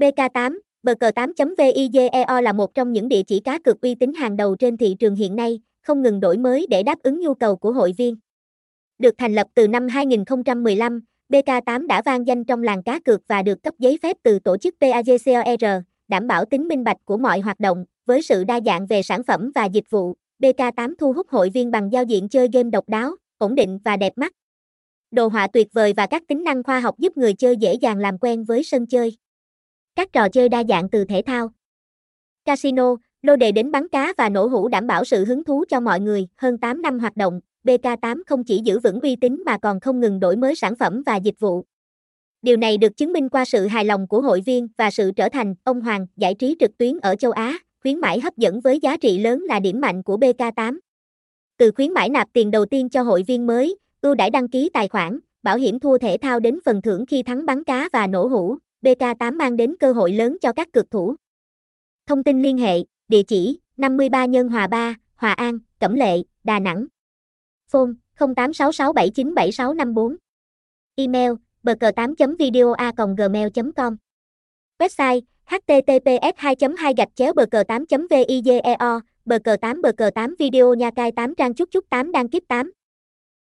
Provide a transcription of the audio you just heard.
BK8, BK8.VIGEO là một trong những địa chỉ cá cược uy tín hàng đầu trên thị trường hiện nay, không ngừng đổi mới để đáp ứng nhu cầu của hội viên. Được thành lập từ năm 2015, BK8 đã vang danh trong làng cá cược và được cấp giấy phép từ tổ chức PAGCOR, đảm bảo tính minh bạch của mọi hoạt động, với sự đa dạng về sản phẩm và dịch vụ. BK8 thu hút hội viên bằng giao diện chơi game độc đáo, ổn định và đẹp mắt. Đồ họa tuyệt vời và các tính năng khoa học giúp người chơi dễ dàng làm quen với sân chơi. Các trò chơi đa dạng từ thể thao, casino, lô đề đến bắn cá và nổ hũ đảm bảo sự hứng thú cho mọi người. Hơn 8 năm hoạt động, BK8 không chỉ giữ vững uy tín mà còn không ngừng đổi mới sản phẩm và dịch vụ. Điều này được chứng minh qua sự hài lòng của hội viên và sự trở thành ông hoàng giải trí trực tuyến ở châu Á, khuyến mãi hấp dẫn với giá trị lớn là điểm mạnh của BK8. Từ khuyến mãi nạp tiền đầu tiên cho hội viên mới, ưu đãi đăng ký tài khoản, bảo hiểm thua thể thao đến phần thưởng khi thắng bắn cá và nổ hũ, BK8 mang đến cơ hội lớn cho các cực thủ. Thông tin liên hệ, địa chỉ 53 Nhân Hòa 3, Hòa An, Cẩm Lệ, Đà Nẵng. Phone 0866797654. Email bk8.videoa.gmail.com Website https 2 2 gạch chéo bk 8 vigeo bk 8 bk 8 video nha cai 8 trang chúc chúc 8 đăng kiếp 8